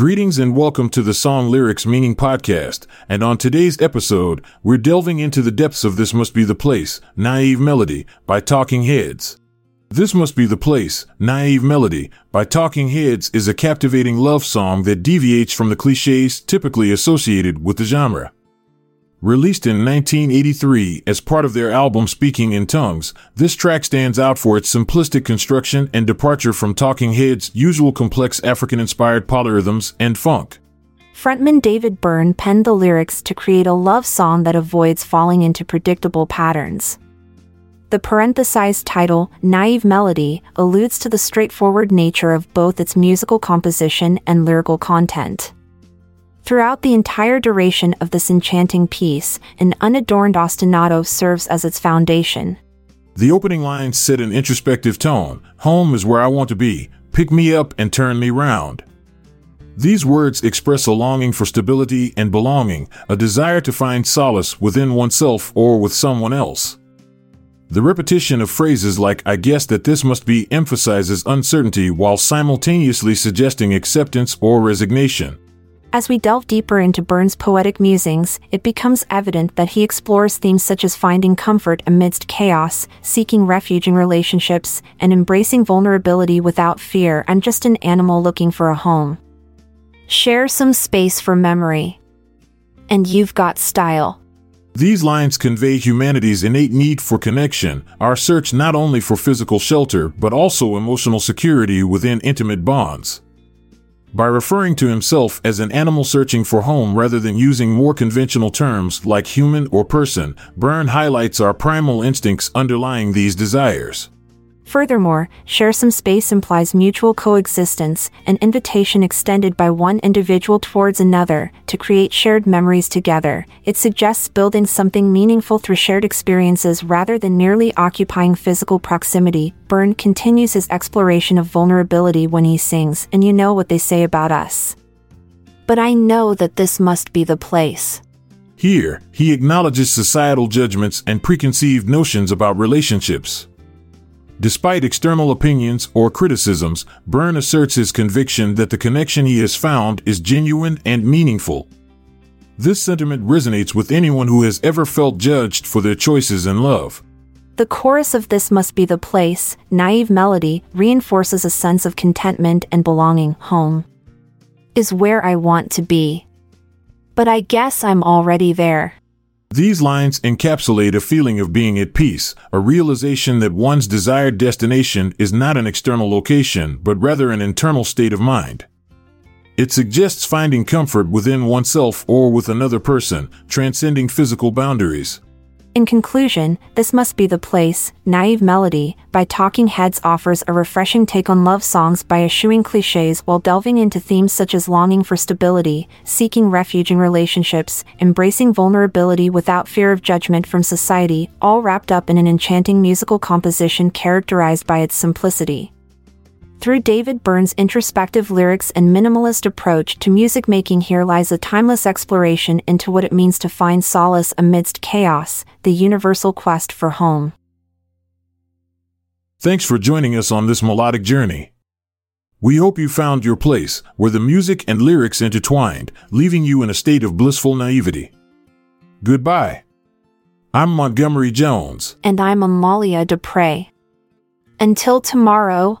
Greetings and welcome to the Song Lyrics Meaning Podcast. And on today's episode, we're delving into the depths of This Must Be the Place, Naive Melody by Talking Heads. This Must Be the Place, Naive Melody by Talking Heads is a captivating love song that deviates from the cliches typically associated with the genre. Released in 1983 as part of their album Speaking in Tongues, this track stands out for its simplistic construction and departure from Talking Heads' usual complex African inspired polyrhythms and funk. Frontman David Byrne penned the lyrics to create a love song that avoids falling into predictable patterns. The parenthesized title, Naive Melody, alludes to the straightforward nature of both its musical composition and lyrical content. Throughout the entire duration of this enchanting piece, an unadorned ostinato serves as its foundation. The opening lines set an introspective tone Home is where I want to be, pick me up and turn me round. These words express a longing for stability and belonging, a desire to find solace within oneself or with someone else. The repetition of phrases like I guess that this must be emphasizes uncertainty while simultaneously suggesting acceptance or resignation. As we delve deeper into Byrne's poetic musings, it becomes evident that he explores themes such as finding comfort amidst chaos, seeking refuge in relationships, and embracing vulnerability without fear. I'm just an animal looking for a home. Share some space for memory. And you've got style. These lines convey humanity's innate need for connection, our search not only for physical shelter, but also emotional security within intimate bonds. By referring to himself as an animal searching for home rather than using more conventional terms like human or person, Byrne highlights our primal instincts underlying these desires. Furthermore, share some space implies mutual coexistence, an invitation extended by one individual towards another to create shared memories together. It suggests building something meaningful through shared experiences rather than merely occupying physical proximity. Byrne continues his exploration of vulnerability when he sings, and you know what they say about us. But I know that this must be the place. Here, he acknowledges societal judgments and preconceived notions about relationships. Despite external opinions or criticisms, Byrne asserts his conviction that the connection he has found is genuine and meaningful. This sentiment resonates with anyone who has ever felt judged for their choices in love. The chorus of This Must Be the Place, naive melody, reinforces a sense of contentment and belonging. Home is where I want to be. But I guess I'm already there. These lines encapsulate a feeling of being at peace, a realization that one's desired destination is not an external location, but rather an internal state of mind. It suggests finding comfort within oneself or with another person, transcending physical boundaries. In conclusion, this must be the place. Naive Melody by Talking Heads offers a refreshing take on love songs by eschewing cliches while delving into themes such as longing for stability, seeking refuge in relationships, embracing vulnerability without fear of judgment from society, all wrapped up in an enchanting musical composition characterized by its simplicity. Through David Byrne's introspective lyrics and minimalist approach to music making, here lies a timeless exploration into what it means to find solace amidst chaos, the universal quest for home. Thanks for joining us on this melodic journey. We hope you found your place where the music and lyrics intertwined, leaving you in a state of blissful naivety. Goodbye. I'm Montgomery Jones. And I'm Amalia Dupre. Until tomorrow,